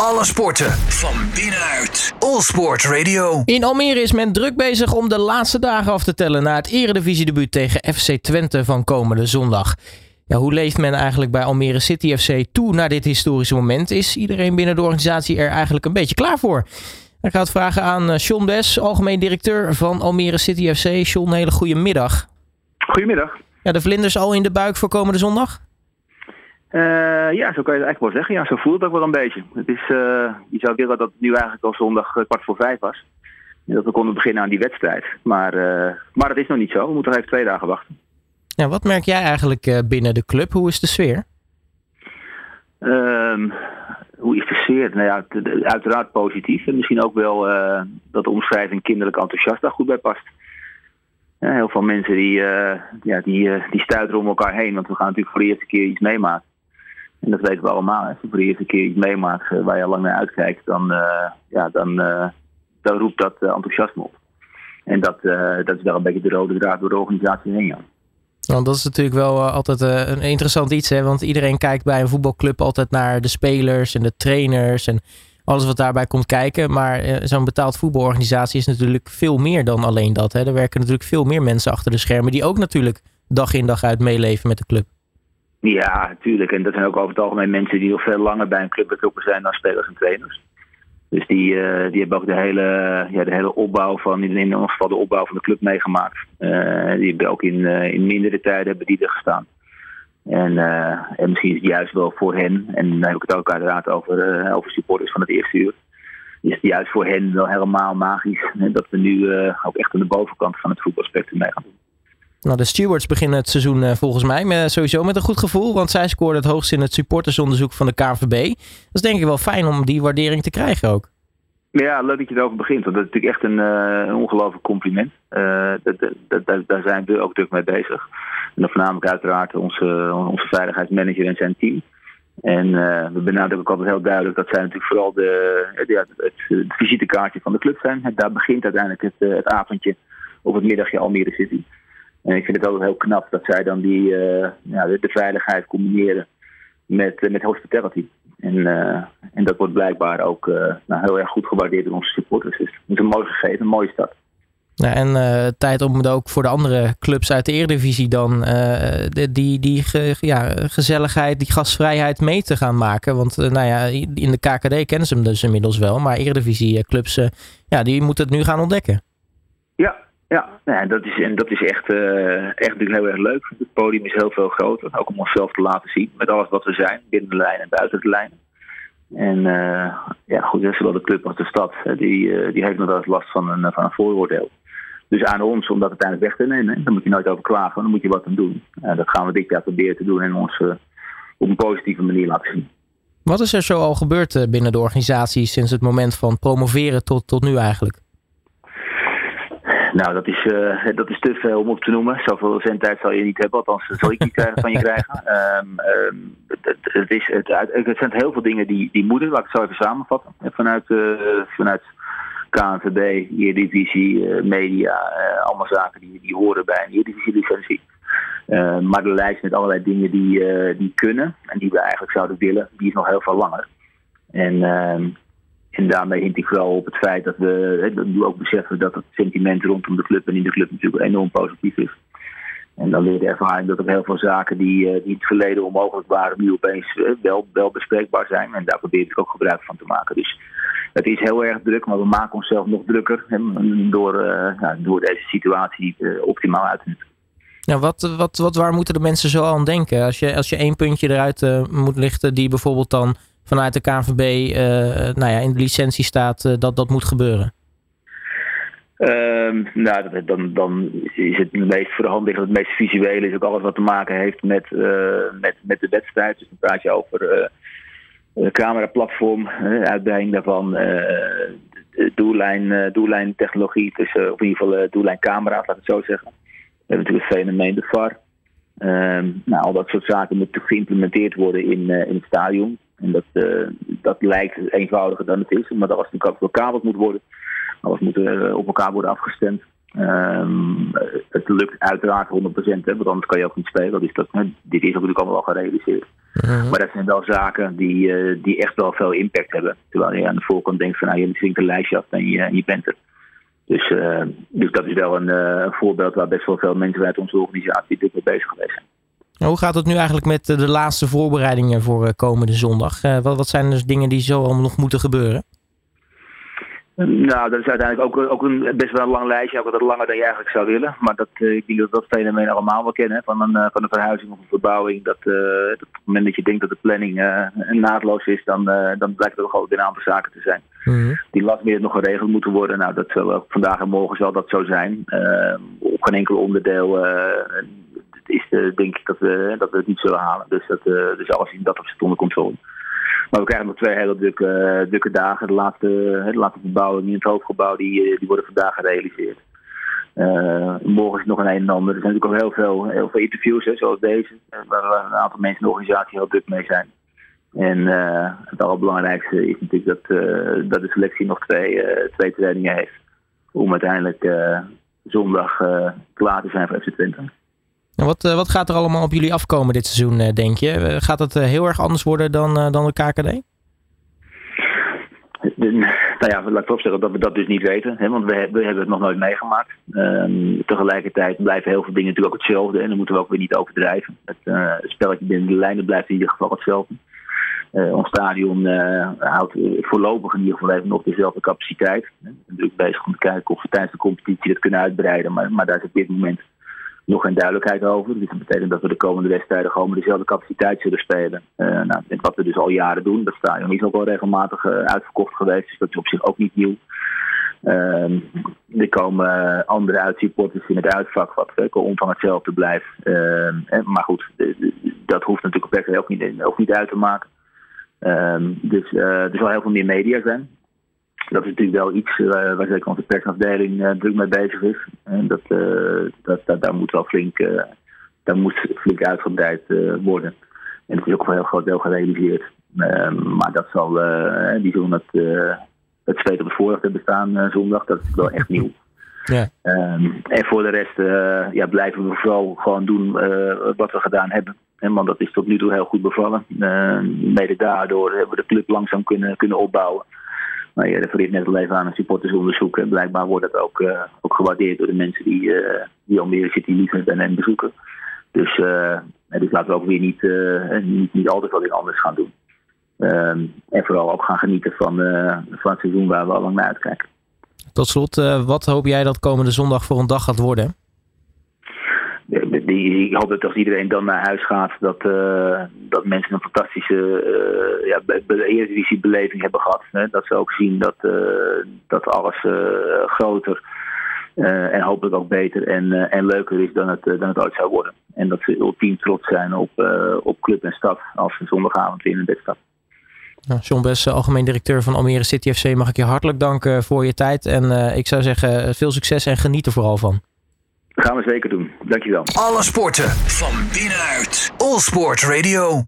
Alle sporten van binnenuit. All Sport Radio. In Almere is men druk bezig om de laatste dagen af te tellen naar het eredivisiedebuut tegen FC Twente van komende zondag. Ja, hoe leeft men eigenlijk bij Almere City FC toe naar dit historische moment? Is iedereen binnen de organisatie er eigenlijk een beetje klaar voor? Ik ga het vragen aan eh, Sean Bes, algemeen directeur van Almere City FC. Sean, een hele goede middag. Goedemiddag. Ja, de vlinders al in de buik voor komende zondag? Uh, ja, zo kan je het eigenlijk wel zeggen. Ja, zo voelt het ook wel een beetje. Het is, uh, je zou willen dat het nu eigenlijk al zondag kwart voor vijf was. En dat we konden beginnen aan die wedstrijd. Maar, uh, maar dat is nog niet zo. We moeten nog even twee dagen wachten. Ja, wat merk jij eigenlijk binnen de club? Hoe is de sfeer? Ehm, hoe is de sfeer? Nou ja, uiteraard positief. En misschien ook wel dat de omschrijving kinderlijk enthousiast daar goed bij past. heel veel mensen die, ja, die, die stuiteren om elkaar heen. Want we gaan natuurlijk voor de eerste keer iets meemaken. En dat weten we allemaal. Als je voor de eerste keer iets meemaakt uh, waar je al lang naar uitkijkt, dan, uh, ja, dan, uh, dan roept dat enthousiasme op. En dat, dat is wel een beetje de rode draad door de organisatie heen. Ja. Want dat is natuurlijk wel altijd een interessant iets. Hè? Want iedereen kijkt bij een voetbalclub altijd naar de spelers en de trainers en alles wat daarbij komt kijken. Maar zo'n betaald voetbalorganisatie is natuurlijk veel meer dan alleen dat. Hè? Er werken natuurlijk veel meer mensen achter de schermen die ook natuurlijk dag in dag uit meeleven met de club. Ja, natuurlijk. En dat zijn ook over het algemeen mensen die nog veel langer bij een club betrokken zijn dan spelers en trainers. Dus die, uh, die hebben ook de hele, ja, de hele opbouw van, in ieder geval de opbouw van de club meegemaakt. Uh, die hebben ook in, uh, in mindere tijden hebben die er gestaan. En, en misschien is het juist wel voor hen, en dan heb ik het ook uiteraard over, over supporters van het eerste uur. Is het juist voor hen wel helemaal magisch hè, dat we nu ook echt aan de bovenkant van het voetbalspectrum mee gaan doen. Nou, de stewards beginnen het seizoen uh, volgens mij sowieso met een goed gevoel. Want zij scoorden het hoogst in het supportersonderzoek van de KVB. Dat is denk ik wel fijn om die waardering te krijgen ook. Ja, leuk dat je erover begint. Want dat is natuurlijk echt een, een ongelooflijk compliment. Dat, daar zijn we ook druk mee bezig. En dan voornamelijk uiteraard onze, onze veiligheidsmanager en zijn team. En we benadrukken ook altijd heel duidelijk dat zij natuurlijk vooral de, het, het, visitekaartje van de club zijn. Daar begint uiteindelijk het, het avondje of het middagje Almere City. En ik vind het ook heel knap dat zij dan die, uh, ja, de, de, veiligheid combineren met, uh, met hospitality. En, uh, en dat wordt blijkbaar ook nou, heel erg goed gewaardeerd door onze supporters. Dus het is een mooi gegeven, een mooie stad. Ja, en tijd om het ook voor de andere clubs uit de Eredivisie dan die, die ge, ja, gezelligheid, die gastvrijheid mee te gaan maken. Want nou ja, in de KKD kennen ze hem dus inmiddels wel. Maar Eredivisie clubs, ja, die moeten het nu gaan ontdekken. Ja, ja, nou, dat is, en dat is echt, uh, echt natuurlijk heel erg leuk. Het podium is heel veel groter, ook om onszelf te laten zien met alles wat we zijn, binnen de lijnen en buiten de lijnen. En uh, ja, goed, zowel de club als de stad, die, uh, die heeft nog wel eens last van een, van een vooroordeel. Dus aan ons om dat uiteindelijk weg te nemen, daar moet je nooit over klagen, dan moet je wat aan doen. dat gaan we dit jaar proberen te doen en ons op een positieve manier laten zien. Wat is er zo al gebeurd binnen de organisatie sinds het moment van promoveren tot, tot nu eigenlijk? Nou, dat is, uh, dat is te veel om op te noemen. Zoveel zendtijd zal je niet hebben, althans dat zal ik niet krijgen van je krijgen. Um, um, het, het, is, het, het zijn heel veel dingen die, die moeten, laat ik het zo even samenvatten. Vanuit, uh, vanuit KNVB, Eredivisie, uh, media, allemaal zaken die, die horen bij een Eredivisie-licentie. maar de lijst met allerlei dingen die, die kunnen en die we eigenlijk zouden willen, die is nog heel veel langer. En ehm, en daarmee hint ik vooral op het feit dat we, dat we ook beseffen dat het sentiment rondom de club en in de club natuurlijk enorm positief is. En dan leert de ervaring dat er heel veel zaken die, die in het verleden onmogelijk waren, nu opeens wel, wel bespreekbaar zijn. En daar probeer ik ook gebruik van te maken. Dus het is heel erg druk, maar we maken onszelf nog drukker door, uh, door deze situatie uh, optimaal uit te. Ja, wat, wat, wat, waar moeten de mensen zo aan denken? Als je, als je één puntje eruit uh, moet lichten die bijvoorbeeld dan vanuit de KNVB uh, nou ja, in de licentie staat uh, dat dat moet gebeuren? Um, nou, dan, dan is het meest voor de hand liggend, het meest visuele is ook alles wat te maken heeft met, uh, met, met de wedstrijd. Dus dan praat je over uh, cameraplatform, uitbreiding daarvan, doellijn, doellijn technologie, dus, in ieder geval doellijn camera's, laat ik het zo zeggen. We hebben natuurlijk het fenomeen de VAR. Um, nou, al dat soort zaken moeten geïmplementeerd worden in, in het stadion. En dat, uh, dat lijkt eenvoudiger dan het is, maar dat was natuurlijk ook moet worden. Alles moet uh, op elkaar worden afgestemd. Ehm, het lukt uiteraard 100%, hè, want anders kan je ook niet spelen. Dat is dat, dit is ook natuurlijk allemaal al gerealiseerd. Mhm. Maar dat zijn wel zaken die, die echt wel veel impact hebben. Terwijl je aan de voorkant denkt van nou, je zingt een lijstje af en je, je bent er. Dus, dus dat is wel een voorbeeld waar best wel veel mensen uit onze organisatie natuurlijk mee bezig geweest zijn. Hoe gaat het nu eigenlijk met de laatste voorbereidingen voor komende zondag? Wat, wat zijn dus dingen die zo nog moeten gebeuren? Nou, dat is uiteindelijk ook, ook een best wel een lang lijstje, ook wat langer dan je eigenlijk zou willen. Maar dat, uh, ik denk dat dat fenomeen allemaal wel kennen, van een, uh, van een verhuizing of een verbouwing. Dat, uh, dat, op het moment dat je denkt dat de planning naadloos is, dan, dan blijkt er toch ook een aantal zaken te zijn. Mhm. Die last meer nog geregeld moeten worden. Nou, dat zal vandaag en morgen zal dat zo zijn. op geen enkel onderdeel is de, denk ik dat we, dat we het niet zullen halen. Dus, dat, dus alles in dat opzicht onder controle. Maar we krijgen nog twee hele drukke, eh, drukke dagen. De laatste, de laatste verbouwingen in het hoofdgebouw die, eh, die worden vandaag gerealiseerd. Morgen is nog een een en ander. Er zijn natuurlijk ook heel veel, heel veel interviews, hè, zoals deze, waar een aantal mensen in de organisatie heel druk mee zijn. En het allerbelangrijkste is natuurlijk dat, dat de selectie nog twee, twee trainingen heeft. Om uiteindelijk zondag klaar te zijn voor FC Wat, eh, wat gaat er allemaal op jullie afkomen dit seizoen, eh, denk je? Eh, gaat het heel erg anders worden dan, dan de KKD? nou ja, laat ik opzeggen dat we dat dus niet weten. Hè, want we, we, hebben het nog nooit meegemaakt. Uh, tegelijkertijd blijven heel veel dingen natuurlijk ook hetzelfde. En dan moeten we ook weer niet overdrijven. Het, spelletje binnen de lijnen blijft in ieder geval hetzelfde. Ons stadion houdt voorlopig in ieder geval even nog dezelfde capaciteit. We zijn natuurlijk bezig om te kijken of we tijdens de competitie dat kunnen uitbreiden. Maar, maar daar is op dit moment nog geen duidelijkheid over. Dus dat betekent dat we de komende wedstrijden gewoon met dezelfde capaciteit zullen spelen. Uh, nou, wat we dus al jaren doen. Dat stadion is ook wel regelmatig uh, uitverkocht geweest. Dus dat is op zich ook niet nieuw. Uh, er komen andere uitsupporters in het uitvak wat qua omvang hetzelfde blijft. Ehm, maar goed, dat hoeft natuurlijk per se ook niet, ook niet uit te maken. Ehm, dus uh, er zal heel veel meer media zijn dat is natuurlijk wel iets uh, waar zeker onze persafdeling uh, druk mee bezig is. En dat, uh, dat, dat, daar moet wel flink, daar moet flink uitgebreid worden. En het is ook voor een heel groot deel gerealiseerd. Ehm, maar dat zal, die zullen het, het zweet op het voorrecht hebben staan zondag. Dat is wel echt nieuw. Ja. Um, en voor de rest ja, blijven we vooral gewoon doen wat we gedaan hebben. En, want dat is tot nu toe heel goed bevallen. mede daardoor hebben we de club langzaam kunnen, kunnen opbouwen. Maar je refereert net al even aan een supportersonderzoek. En blijkbaar wordt dat ook, uh, ook gewaardeerd door de mensen die, uh, die Almere City liefhebben en bezoeken. Dus, uh, dus laten we ook weer niet, niet, niet altijd wat weer anders gaan doen. Ehm, en vooral ook gaan genieten van, van het seizoen waar we al lang naar uitkijken. Tot slot, wat hoop jij dat komende zondag voor een dag gaat worden? Die, ik hoop dat als iedereen dan naar huis gaat, dat, uh, dat mensen een fantastische uh, ja, be beleving hebben gehad. Hè? Dat ze ook zien dat, uh, dat alles groter en hopelijk ook beter en, en leuker is dan het, dan het ooit zou worden. En dat ze ultiem trots zijn op, op club en stad als ze zondagavond in een bed stappen. Nou, John Bess, algemeen directeur van Almere City FC, mag ik je hartelijk danken voor je tijd. En ik zou zeggen, veel succes en geniet er vooral van. Gaan we zeker doen. Dankjewel. Alle sporten van binnenuit. All Sport Radio.